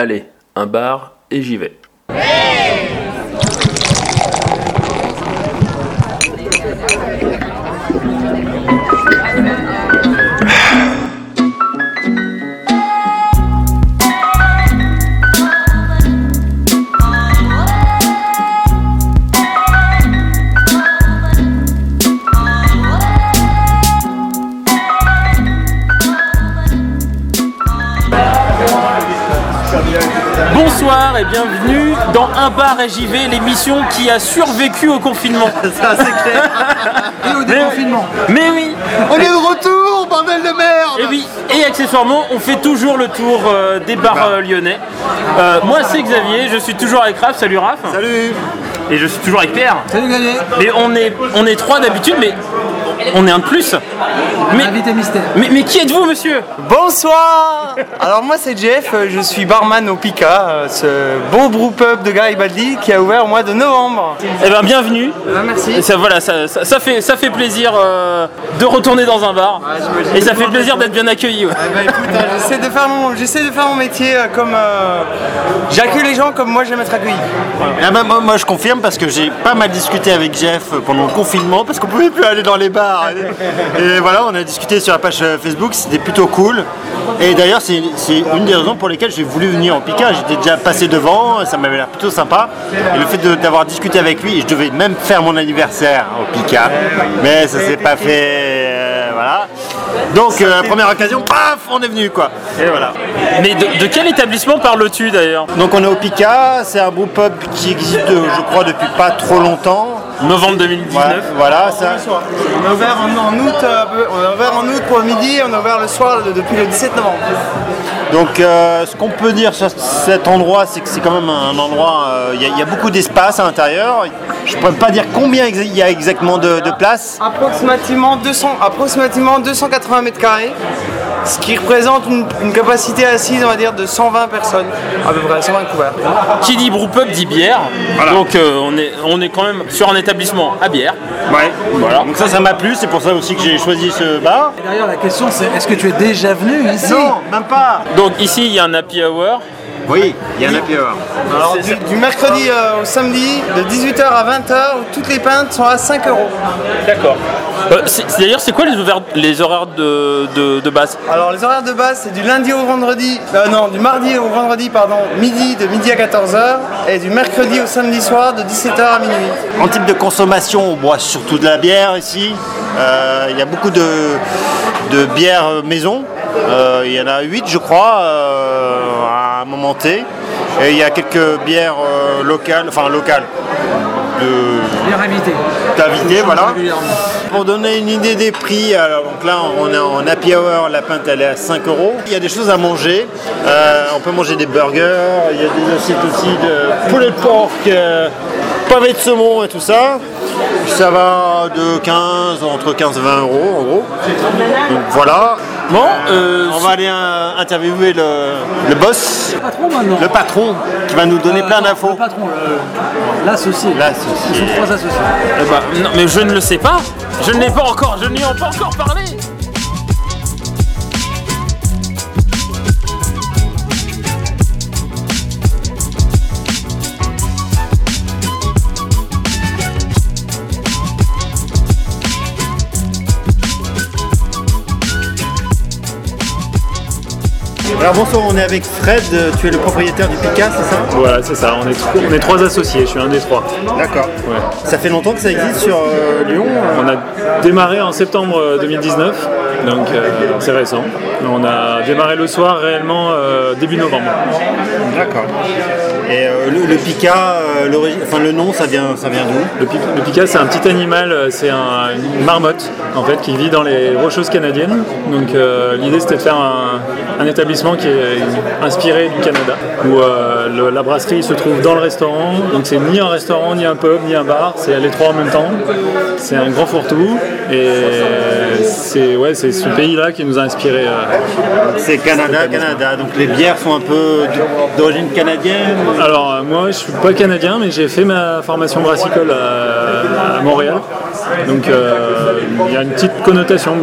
Allez, un bar et j'y vais. Bonsoir et bienvenue dans Un bar et j'y vais, l'émission qui a survécu au confinement. Ça, c'est clair. Et au déconfinement. Mais oui, On est de retour, bordel de merde et oui, et accessoirement, on fait toujours le tour euh, des bars euh, lyonnais. Euh, moi, c'est Xavier, je suis toujours avec Raph. Salut Raph. Salut Et je suis toujours avec Pierre. Salut Gabriel Mais on est, on est trois d'habitude, mais on est un de plus. Mais, Invité mystère. mais, mais qui êtes-vous, monsieur? Bonsoir Alors moi c'est Jeff, euh, je suis barman au Pika, euh, ce beau brew-pub de Garibaldi qui a ouvert au mois de novembre. Eh ben, bienvenue. merci. Et ça, voilà, ça, ça- ça fait, ça fait plaisir euh, de retourner dans un bar. et ça fait plaisir d'être bien accueilli. ouais. Eh ben, écoute, j'essaie de faire mon, j'essaie de faire mon métier euh, comme euh, j'accueille les gens comme moi j'aime être accueilli. Ah bah, moi, moi, je confirme parce que j'ai pas mal discuté avec Jeff pendant le confinement parce qu'on pouvait plus aller dans les bars. Et voilà, on a discuté sur la page euh, Facebook, c'était plutôt cool. Et d'ailleurs, c'est une des raisons pour lesquelles j'ai voulu venir en Picard. J'étais déjà passé devant, ça m'avait l'air plutôt sympa. Et le fait d'avoir discuté avec lui, je devais même faire mon anniversaire au Picard, mais ça s'est pas fait. euh, voilà. Donc, euh, première occasion, paf, on est venu quoi. Et voilà. Mais de, de quel établissement parles-tu d'ailleurs? Donc on est au Pika, c'est un groupe pub qui existe, euh, je crois, depuis pas trop longtemps. Novembre 2019. Ouais, voilà, ça. On a ouvert en, en août, euh, peu- on a ouvert en août pour le midi, on a ouvert le soir de- depuis le 17 novembre. Donc euh, ce qu'on peut dire sur cet endroit, c'est que c'est quand même un endroit, euh, il y, a- il y a beaucoup d'espace à l'intérieur. Je ne pourrais pas dire combien il y a exactement de, de place. Approximativement 200, approximativement 280 mètres carrés, ce qui représente une, une capacité assise on va dire de 120 personnes, à peu près 120 couverts. Qui dit brewpub dit bière. Donc euh, on, est, on est quand même sur un établissement à bière. Ouais. Voilà. Donc ça, ça m'a plu, c'est pour ça aussi que j'ai choisi ce bar. D'ailleurs, la question c'est est-ce que tu es déjà venu ici? Non, même pas. Donc ici il y a un happy hour. Oui, il y a un happy hour. Alors du, du mercredi euh, au samedi, de 18h à 20h, où toutes les pintes sont à 5 euros. D'accord. Euh, D'ailleurs c'est quoi les, horaires- les horaires de, de, de base? Alors les horaires de base c'est du lundi au vendredi, euh, non du mardi au vendredi pardon, midi de midi à 14h et du mercredi au samedi soir de 17h à minuit. En type de consommation, on boit surtout de la bière ici. Euh, Il y a beaucoup de, de bières maison. Euh, Il y en a 8 je crois euh, à un moment T. Et il y a quelques bières euh, locales, enfin locales, de- invité. voilà. Pour donner une idée des prix, alors, donc là on est en happy hour, la pinte elle est à 5 euros. Il y a des choses à manger, Euh, on peut manger des burgers, il y a des assiettes aussi de poulet de porc, euh, pavé de saumon et tout ça. Ça va de 15, entre 15 et 20 euros en gros. Donc voilà. Bon, euh, On va aller euh, interviewer le, le boss, Le patron maintenant. le patron, qui va nous donner Euh, plein d'infos. Le patron, l'associé. L'associé. Ils sont trois associés. eh ben, non, mais je ne le sais pas. Je ne l'ai pas encore, je n'y ai pas encore parlé. Alors bonsoir, on est avec Fred, tu es le propriétaire du Pika, c'est ça Voilà, c'est ça. On est, tro- on est trois associés. Je suis un des trois. D'accord. Ouais. Ça fait longtemps que ça existe sur euh, Lyon euh, On a démarré en septembre euh, 2019, donc euh, c'est récent. On a démarré le soir réellement euh, début novembre. D'accord. Et euh, le, le Pika, enfin le nom, ça vient, ça vient d'où? Le, pi- le pika, c'est un petit animal, c'est un- une marmotte en fait qui vit dans les rocheuses canadiennes. Donc l'idée c'était de faire un, un établissement qui est inspiré du Canada, où le- la brasserie se trouve dans le restaurant. Donc c'est ni un restaurant, ni un pub, ni un bar, c'est les trois en même temps. C'est un grand fourre-tout et c'est ouais, c'est c'est ce pays-là qui nous a inspiré. euh. C'est Canada, Canada. Donc les bières sont un peu d'origine canadienne. Alors euh, moi, je suis pas canadien, mais j'ai fait ma formation brassicole à, à Montréal. Donc euh, il y a une petite connotation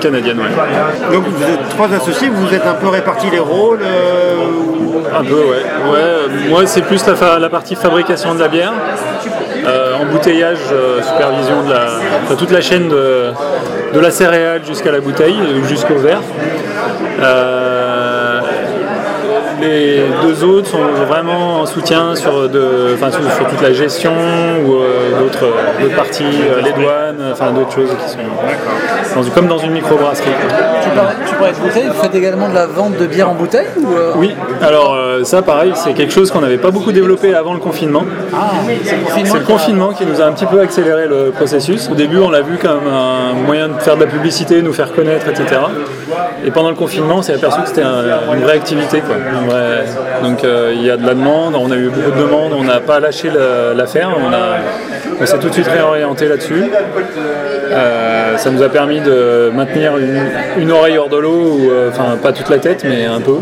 canadienne, ouais. Donc vous êtes trois associés, vous êtes un peu répartis les rôles. euh, Un peu, ouais. ouais euh, moi, c'est plus la partie fabrication de la bière, euh, embouteillage, euh, supervision de la, toute la chaîne de, la céréale jusqu'à la bouteille, jusqu'au verre. Euh, les deux autres sont vraiment en soutien sur, de, enfin, sur, sur toute la gestion ou euh, d'autres d'autres parties, euh, les douanes, enfin d'autres choses qui sont dans- comme dans une microbrasserie. Tu parlais, tu parlais de bouteilles, vous faites également de la vente de bière en bouteille ou euh, Oui, alors euh, ça pareil, c'est quelque chose qu'on n'avait pas beaucoup développé avant le confinement. C'est le confinement qui nous a un petit peu accéléré le processus. Au début, on l'a vu comme un moyen de faire de la publicité, nous faire connaître, etc. Et pendant le confinement, on s'est aperçu que c'était un- une vraie activité. Quoi. Vraie- Donc euh, il y a de la demande, on a eu beaucoup de demandes, on n'a pas lâché la- l'affaire, on, a- on s'est tout de suite réorienté là-dessus. Euh, ça nous a permis de maintenir une, une oreille hors de l'eau, euh, enfin pas toute la tête, mais un peu.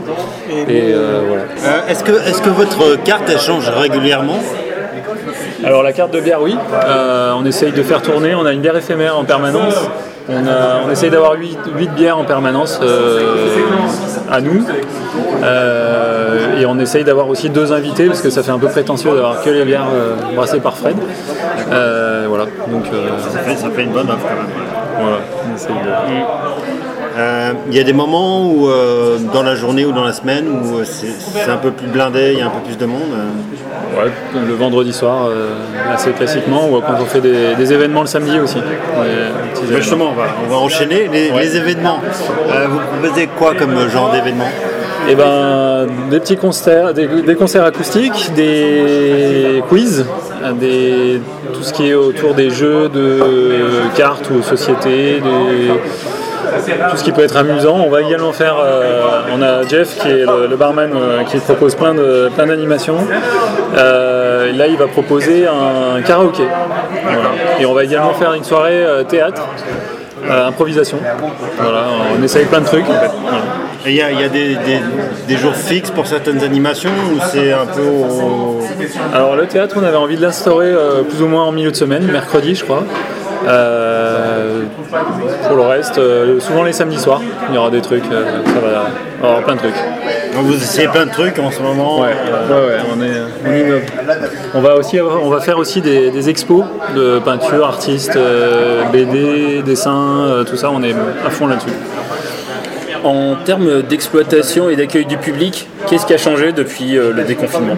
Et voilà. est-ce que, votre carte elle change régulièrement? Alors la carte de bière, oui. Euh, on essaye de faire tourner. On a une bière éphémère en permanence. On, a- on essaye d'avoir 8, bières en permanence euh, à nous. Euh, et on essaye d'avoir aussi deux invités parce que ça fait un peu prétentieux d'avoir que les bières euh, brassées par Fred. Euh, voilà. Donc euh, ça fait, ça fait une bonne offre quand même. voilà. On essaye de- Euh, Il y a des moments où, euh, dans la journée ou dans la semaine, où euh, c'est un peu plus blindé, il y a un peu plus de monde. euh. Ouais, le vendredi soir, euh, assez classiquement, ou quand on fait des, des événements le samedi aussi. Justement, on va, on va enchaîner les, Ouais. les événements. Euh, vous proposez quoi comme genre d'événement? Et ben, des petits concerts, des, des concerts acoustiques, des quiz, des, tout ce qui est autour des jeux de cartes ou sociétés, des- tout ce qui peut être amusant. On va également faire, euh, on a Jeff qui est le, le barman euh, qui propose plein de plein d'animations. Euh, là, il va proposer un karaoké. Voilà. Et on va également faire une soirée théâtre. improvisation. Voilà, on essaye plein de trucs en fait. Voilà. Et il y a, y a des, des- des jours fixes pour certaines animations ou c'est un peu au... Alors le théâtre, on avait envie de l'instaurer euh, plus ou moins en milieu de semaine, mercredi je crois. Euh, pour le reste, euh, souvent les samedis soirs, il y aura des trucs, euh, ça va il y avoir plein de trucs. Donc vous essayez plein de trucs en ce moment. Ouais, ouais, ouais, on, est, on innove. On va aussi on va faire aussi des, des expos de peinture, artistes, euh, BD, dessins, euh, tout ça, on est à fond là-dessus. En termes d'exploitation et d'accueil du public, qu'est-ce qui a changé depuis euh, le déconfinement?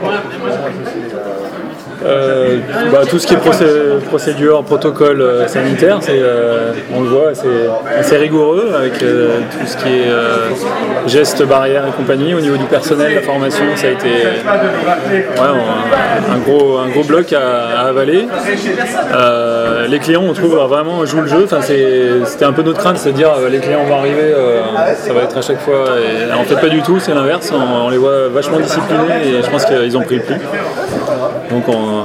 Euh, bah, tout ce qui est procé- procédure, protocole euh, sanitaire, euh, on le voit, c'est assez rigoureux avec tout ce qui est gestes barrières et compagnie. Au niveau du personnel, la formation, ça a été un, gros, bloc à, avaler. Les clients, on trouve, vraiment jouent le jeu. Enfin, c'était un peu notre crainte, c'est de dire euh, les clients vont arriver, ça va être à chaque fois. En fait, pas du tout, c'est l'inverse. On, on les voit vachement disciplinés et je pense qu'ils ont pris le pli. Donc on-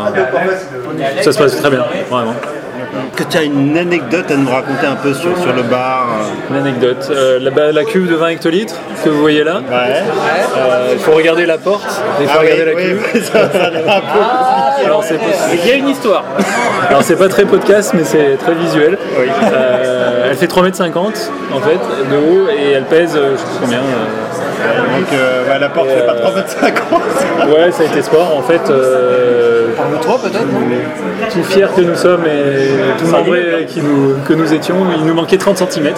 ça se passe très bien, vraiment. Que tu as une anecdote à nous raconter un peu sur, sur le bar euh. Une anecdote. Euh, la, bah, la cuve de 20 hectolitres que vous voyez là, Ouais. euh, il faut regarder la porte, il faut Ah oui, regarder la oui, cuve. oui, ça, ça a l'air un peu compliqué. Alors c'est Il y a une histoire. alors, c'est pas très podcast mais c'est très visuel. Euh, elle fait 3,50 m en fait de haut et elle pèse euh, je sais combien. euh, Donc euh, ouais, la porte fait pas 3 mètres 50. Ouais ça a été sport en fait. euh, le 3 peut-être tout fiers que nous sommes et tout nombreux qui nous, que nous étions, il nous manquait 30 cm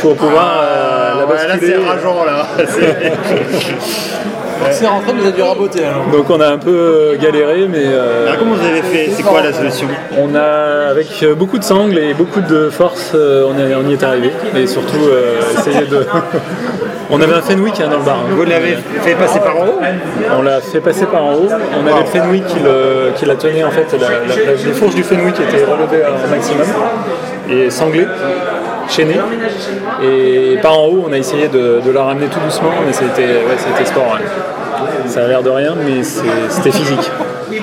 pour pouvoir euh, la Ouais, là basculer. c'est rageant là. C'est- C'est rentré, vous avez dû raboter alors. Donc on a un peu euh, galéré, mais euh, Alors, comment vous avez fait? C'est quoi la solution? On a, avec euh, beaucoup de sangle et beaucoup de force, on, y est arrivé. Et surtout, euh, essayer de. on avait un Fenwick hein, dans le bar. hein. Vous l'avez fait passer par en haut? On l'a fait passer par en haut. On avait le Fenwick qui, le- qui la tenait en fait. la- la- la- les fourches du Fenwick étaient relevées au maximum et sanglées, chaînées. Et par en haut, on a essayé de, de la ramener tout doucement, mais c'était ouais, sport. ouais. Ça a l'air de rien, mais c'était physique. Oui,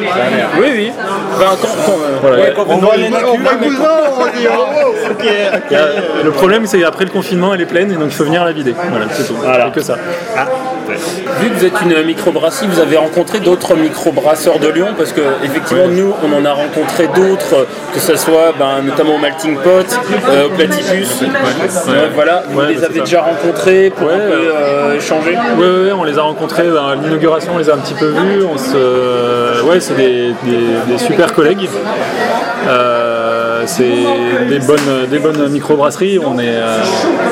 oui. Ben, quand- quand, euh, Voilà. ouais, quand vous voit voyez les ma on queue, voit le cousin, on dit oh, ok, ok. Il y a- le problème, c'est qu'après le confinement, elle est pleine et donc il faut venir la vider. Voilà, c'est tout. Voilà. Que ça. Vu que vous êtes une microbrasserie, vous avez rencontré d'autres microbrasseurs de Lyon parce que effectivement nous on en a rencontré d'autres, que ce soit ben, notamment au Malting Pot, euh, au Platypus. Euh, voilà, vous les bah, avez déjà rencontrés pour euh, échanger? Oui, on les a rencontrés à l'inauguration, on les a un petit peu vus. On se... Ouais, c'est des, des- des super collègues. Euh, c'est des bonnes, des bonnes microbrasseries. On est, euh,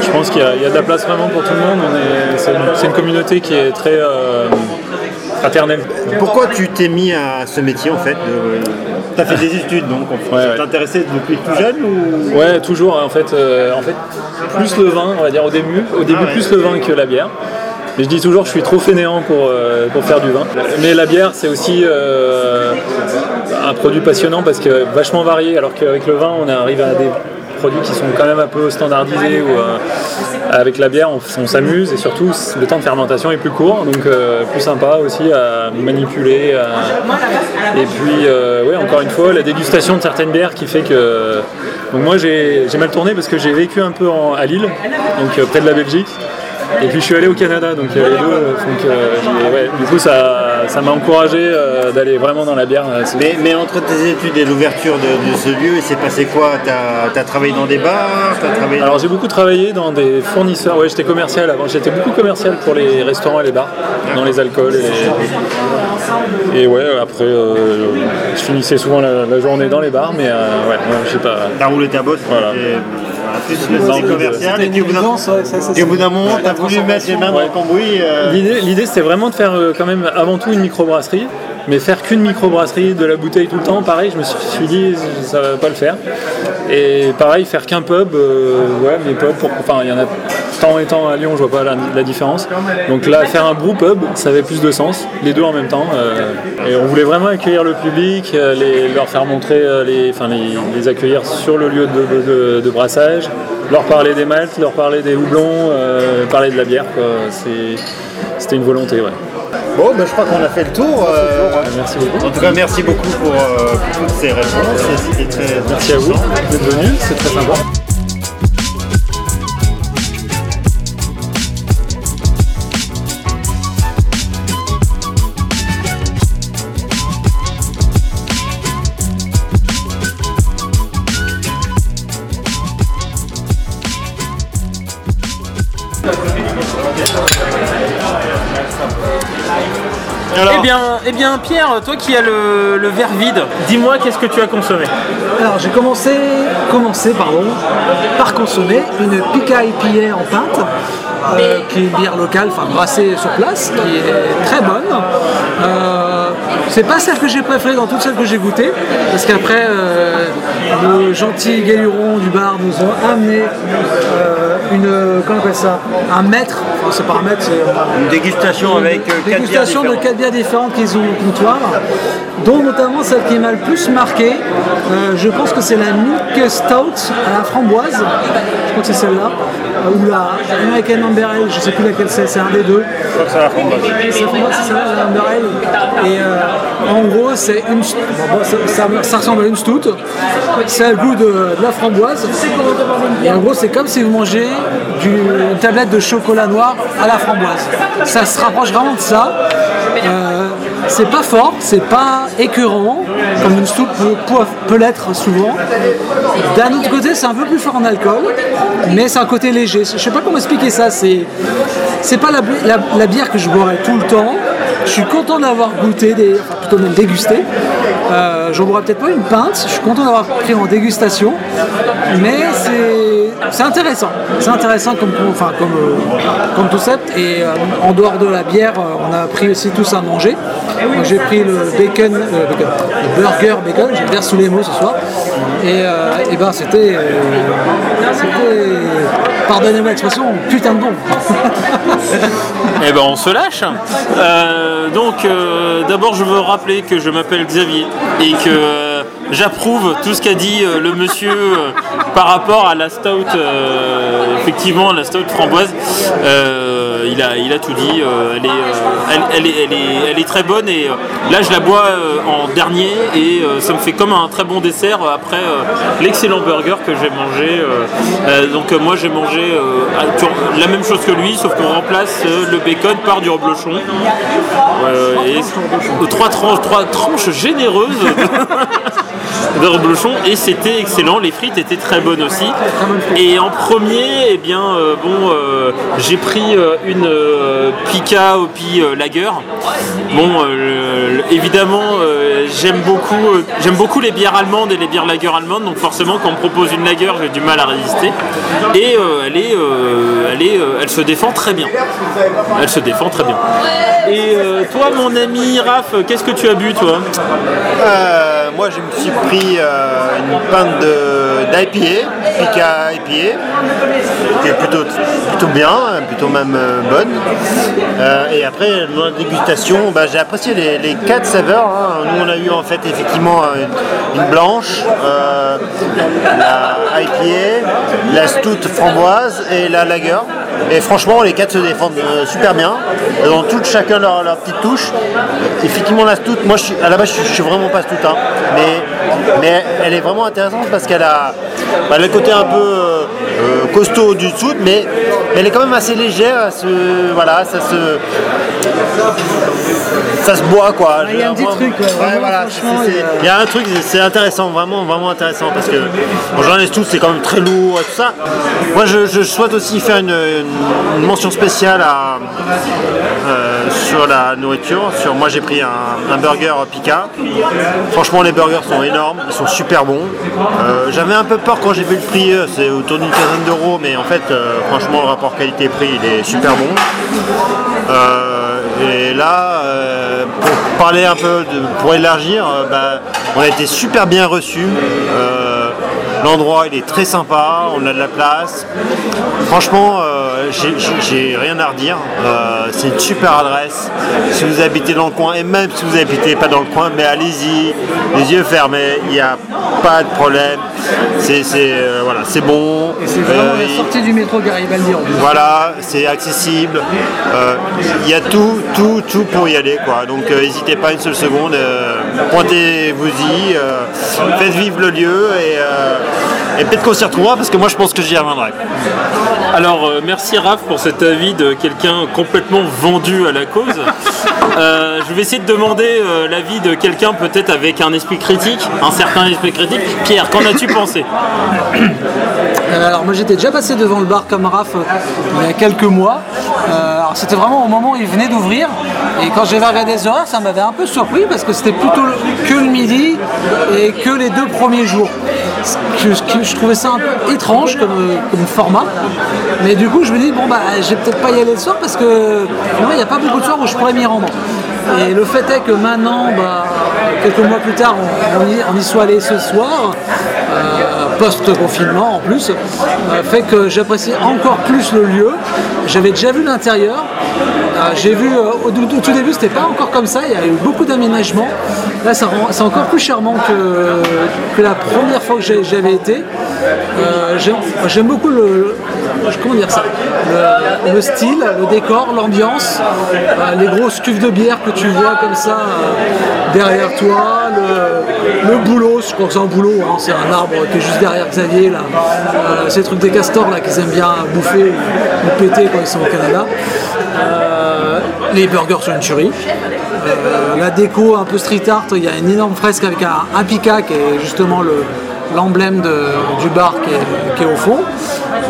je pense qu'il y, a- il y a de la place vraiment pour tout le monde. On est, c'est, une, c'est communauté qui est très euh, fraternelle. Pourquoi tu t'es mis à ce métier en fait Tu as fait des études donc Ouais, tu ouais. t'intéressais depuis tout jeune ou? Ouais, toujours. En fait, euh, en fait, plus le vin, on va dire au début, au début Ah ouais. plus le vin que la bière. Mais je dis toujours, je suis trop fainéant pour, euh, pour faire du vin. Mais la bière, c'est aussi euh, un produit passionnant parce que vachement varié, alors qu'avec le vin, on arrive à des produits qui sont quand même un peu standardisés. Ou, euh, avec la bière, on, s'amuse et surtout, le temps de fermentation est plus court, donc euh, plus sympa aussi à manipuler. à- Et puis, euh, encore une fois, la dégustation de certaines bières qui fait que. Donc moi, j'ai mal tourné parce que j'ai vécu un peu à Lille, donc euh, près de la Belgique. Et puis je suis allé au Canada, donc il y a les deux. euh, Donc, euh, j'ai- ouais, du coup, ça ça m'a encouragé euh, d'aller vraiment dans la bière. euh, mais, mais entre tes études et l'ouverture de, de ce lieu, il s'est passé quoi? Tu as, travaillé dans des bars? T'as travaillé Alors j'ai beaucoup travaillé dans des fournisseurs, ouais j'étais commercial avant, j'étais beaucoup commercial pour les restaurants et les bars, dans les alcools et les... Et ouais après euh, je finissais souvent la, la journée dans les bars mais euh, ouais, ouais, je sais pas. T'as roulé ta bosse? Voilà. Et- plus de puis au bout d'un- ouais, moment, t'as la voulu mettre les mains dans le cambouis. euh, L'idée, l'idée, c'était vraiment de faire euh, quand même avant tout une microbrasserie, mais faire qu'une microbrasserie de la bouteille tout le temps, pareil, je me suis dit ça va pas le faire. Et pareil, faire qu'un pub, euh, ouais, mais pub, pour- enfin il y en a tant et tant à Lyon, je vois pas la, différence. Donc là, faire un brew pub, ça avait plus de sens, les deux en même temps. euh, et on voulait vraiment accueillir le public, euh, les, leur faire montrer, les, enfin les, accueillir sur le lieu de, brassage, leur parler des maltes, leur parler des houblons, parler de la bière. quoi. C'était une volonté, ouais. Bon, ben, je crois qu'on a fait le tour. euh, Merci beaucoup. En tout cas, merci beaucoup pour, euh, pour toutes ces réponses. C'était très Merci à vous d'être venus, c'est très sympa. Bien, eh bien Pierre, toi qui as le, le verre vide, dis-moi qu'est-ce que tu as consommé Alors j'ai commencé, commencé pardon, par consommer une Pika IPA en pinte, euh, qui est une bière locale, enfin brassée sur place, qui est très bonne. Euh, c'est pas celle que j'ai préférée dans toutes celles que j'ai goûtées, parce qu'après euh, nos gentils galurons du bar nous ont amené euh, une, comment on appelle ça, un maître, enfin c'est pas un maître, c'est Une dégustation avec euh, quatre bières dégustation de différentes. quatre bières différentes qu'ils ont au comptoir, dont notamment celle qui m'a le plus marqué. Euh, je pense que c'est la Milk Stout à la framboise. Je crois que c'est celle-là. Euh, Ou la American Amber Ale, je sais plus laquelle c'est, c'est un des deux. Je crois que c'est la framboise. C'est la Amber Ale. Et euh, en gros, c'est une. bon, bon, ça, ça- ça ressemble à une stout. C'est le goût de, de la framboise. Et en gros, c'est comme si vous mangez du- une tablette de chocolat noir à la framboise. Ça se rapproche vraiment de ça. Euh, c'est pas fort, c'est pas écœurant, comme une stout peut, peut- l'être souvent. D'un autre côté, c'est un peu plus fort en alcool, mais c'est un côté léger. Je sais pas comment expliquer ça. C'est c'est pas la, la- bière que je boirais tout le temps. Je suis content d'avoir goûté, plutôt même dégusté. Euh, J'en boirais peut-être pas une pinte. Je suis content d'avoir pris en dégustation, mais c'est intéressant. C'est intéressant comme enfin comme euh. Et euh, en dehors de la bière, on a pris aussi tous à manger. J'ai pris le bacon, bacon, le burger bacon. J'ai verre sous les mots ce soir. Et, et ben c'était, pardonnez-moi l'expression, putain de bon. Eh ben on se lâche. Euh, donc euh, d'abord je veux rappeler que je m'appelle Xavier et que euh, j'approuve tout ce qu'a dit le monsieur par rapport à la stout, effectivement la stout framboise. Euh, il, a, il a tout dit. euh, elle, est, euh, elle, elle est, elle, est, elle est très bonne et là je la bois en dernier et ça me fait comme un très bon dessert après l'excellent burger que j'ai mangé. donc moi j'ai mangé la même chose que lui sauf qu'on remplace le bacon par du reblochon. Et, trois, tranches, trois tranches généreuses de reblochon et c'était excellent. Les frites étaient très bonnes aussi. Et en premier, eh bien, euh, bon, euh, j'ai pris euh, une Pika Hopi euh, Lager. Bon, évidemment, j'aime beaucoup, j'aime beaucoup les bières allemandes et les bières lager allemandes. Donc forcément, quand on me propose une lager, j'ai du mal à résister. Et elle est, elle est, elle se défend très bien. Elle se défend très bien. Et toi, mon ami Raph, qu'est-ce que tu as bu, toi? Moi, je me suis pris euh, une pinte d'IPA, Pika IPA, qui est plutôt, plutôt bien, plutôt même euh, bonne. Euh, et après, dans la dégustation, bah, j'ai apprécié les, quatre saveurs. hein. Nous, on a eu en fait effectivement une, blanche, la IPA, la stout framboise et la lager. Et franchement, les quatre se défendent super bien. Elles ont toutes chacun leur, petite touche. Effectivement, la stout, moi, à la base, je je suis vraiment pas stout, hein. Mais, elle est vraiment intéressante parce qu'elle a, bah, le côté un peu euh, costaud du stout, mais, mais elle est quand même assez légère. se- voilà, ça se, ça se boit quoi. Il y a un petit truc, ouais, ouais, vraiment, voilà, franchement, c'est- il y a- c'est- il y a un truc, c'est intéressant, vraiment, vraiment intéressant parce que en général stouts c'est quand même très lourd et tout ça. Moi je, je souhaite aussi faire une, mention spéciale à, euh, sur la nourriture. Sur, moi j'ai pris un, un burger Pika. Franchement les burgers sont énormes, ils sont super bons. Euh, J'avais un peu peur quand j'ai vu le prix, c'est autour d'une d'euros, mais en fait euh, franchement le rapport qualité-prix il est super bon. Euh, et là, euh, pour parler un peu, de- pour élargir, bah, on a été super bien reçus. L'endroit il est très sympa, on a de la place. Franchement, euh, j'ai- rien à redire. Euh, C'est une super adresse. Si vous habitez dans le coin, et même si vous habitez pas dans le coin, mais allez-y, les yeux fermés, il n'y a pas de problème. C'est euh, voilà, c'est bon. C'est vraiment la il- sortie du métro Garibaldi en plus. voilà, c'est accessible. Il y a tout, tout, tout pour y aller. Quoi. Donc n'hésitez pas une seule seconde. Pointez-vous-y. faites vivre le lieu. Et, et peut-être qu'on s'y retrouvera parce que moi je pense que j'y reviendrai. Alors, euh, merci Raph pour cet avis de quelqu'un complètement vendu à la cause. Euh, je vais essayer de demander euh, l'avis de quelqu'un peut-être avec un esprit critique, un certain esprit critique. Pierre, qu'en as-tu pensé? Alors moi j'étais déjà passé devant le bar comme Raph euh, il y a quelques mois. Euh, alors c'était vraiment au moment où il venait d'ouvrir. Et quand j'avais regardé les horaires, ça m'avait un peu surpris parce que c'était plutôt que le midi et que les deux premiers jours. Que- je trouvais ça un peu étrange comme, euh, format. Mais du coup je me dis bon bah je vais peut-être pas y aller le soir parce que il n'y a pas beaucoup de soirs où je pourrais m'y rendre. Et le fait est que maintenant, bah, quelques mois plus tard, on, y, soit allé ce soir, euh, post-confinement en plus, euh, fait que j'apprécie encore plus le lieu. J'avais déjà vu l'intérieur. Euh, J'ai vu euh, au, tout début, c'était pas encore comme ça. Il y a eu beaucoup d'aménagements. Là, ça c'est encore plus charmant que, la première fois que j'avais été. J'aime beaucoup le, comment dire ça, le, le style, le décor, l'ambiance, euh, les grosses cuves de bière que tu vois comme ça euh, derrière toi, le, boulot, je crois que c'est un boulot, hein, c'est un arbre qui est juste derrière Xavier là. Euh, c'est le truc des castors là qu'ils aiment bien bouffer ou, péter quand ils sont au Canada. Les burgers sur une tuerie. Euh, la déco un peu street art, il y a une énorme fresque avec un, un qui est justement le- l'emblème du bar qui est au fond.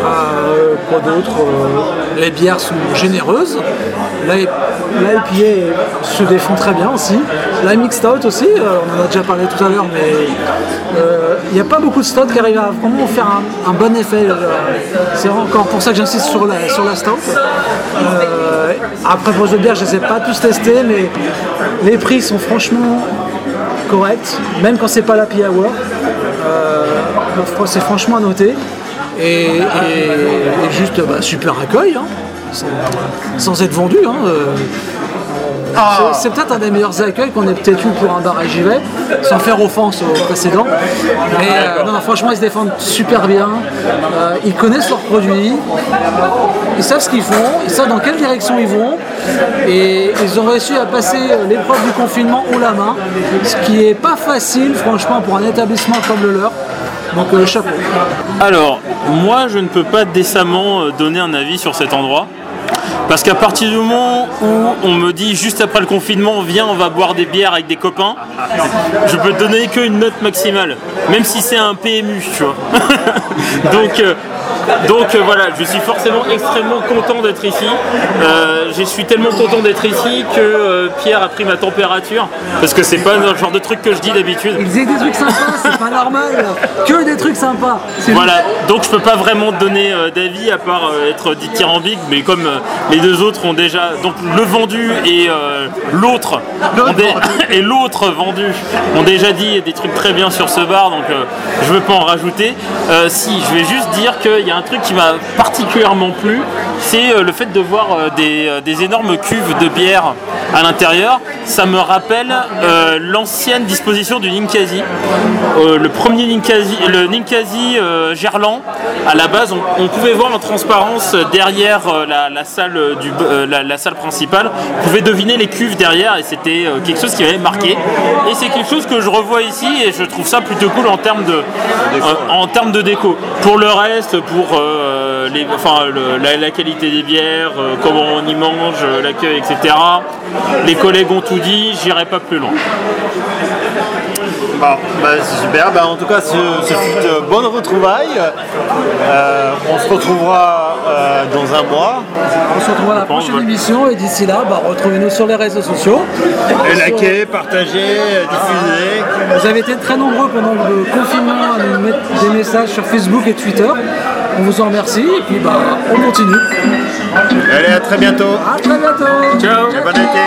Euh, quoi d'autre Euh, Les bières sont généreuses. La se défend très bien aussi. La mixed out aussi, euh, on en a déjà parlé tout à l'heure, mais il n'y a pas beaucoup de stout qui arrivent à vraiment faire un, bon effet. C'est encore pour ça que j'insiste sur la, sur après, pour autres bières, je ne les ai pas tous testés, mais les prix sont franchement corrects, même quand c'est pas la Hour. C'est franchement à noter. Et, et- et juste bah, super accueil, hein, sans, être vendu. hein, euh, Ah. C'est- peut-être un des meilleurs accueils qu'on ait peut-être eu pour un bar à JV, sans faire offense aux précédents. Mais euh, non, franchement, ils se défendent super bien. Euh, ils connaissent leurs produits. Ils savent ce qu'ils font. Ils savent dans quelle direction ils vont. Et ils ont réussi à passer l'épreuve du confinement haut la main. Ce qui est pas facile, franchement, pour un établissement comme le leur. Euh. Alors, moi, je ne peux pas décemment euh, donner un avis sur cet endroit. Parce qu'à partir du moment où on me dit juste après le confinement, viens, on va boire des bières avec des copains, je peux donner qu'une note maximale, même si c'est un PMU, tu vois. donc, euh, donc euh, voilà, je suis forcément extrêmement content d'être ici. Euh, je suis tellement content d'être ici que euh, Pierre a pris ma température, parce que c'est pas le genre de truc que je dis d'habitude. Ils faisaient des trucs sympas, c'est pas normal. Que des trucs sympas. Voilà, donc je peux pas vraiment donner d'avis à part être dithyrambique, mais comme les deux autres ont déjà, donc le vendu et l'autre et l'autre vendu ont déjà dit des trucs très bien sur ce bar, donc je veux pas en rajouter. Si, je vais juste dire qu'il y a un truc qui m'a particulièrement plu, c'est euh, le fait de voir euh, des, euh, des énormes cuves de bière à l'intérieur. Ça me rappelle euh, l'ancienne disposition du Ninkasi. Euh, le premier Ninkasi, le Ninkasi euh, Gerland, à la base, on, on pouvait voir en transparence derrière la, la salle du, la, la salle principale, on pouvait deviner les cuves derrière et c'était quelque chose qui m'avait marqué. Et c'est quelque chose que je revois ici et je trouve ça plutôt cool en termes de, en termes de déco. Pour le reste, pour euh, les, enfin, le- la, la qualité des bières, euh, comment on y mange, euh, l'accueil, etc. Les collègues ont tout dit, j'irai pas plus loin. Bon, bah, c'est super. Bah, en tout cas, ce, ce fut de bonnes retrouvailles. Euh, on se retrouvera euh, dans un mois. On se retrouve à la prochaine ouais. émission et d'ici là, bah, retrouvez-nous sur les réseaux sociaux. Et likez, partagez, euh, diffusez. Vous avez été très nombreux pendant le confinement à nous mettre des messages sur Facebook et Twitter. On vous en remercie et puis bah, on continue. Allez, à très bientôt. À très bientôt Ciao Bon été.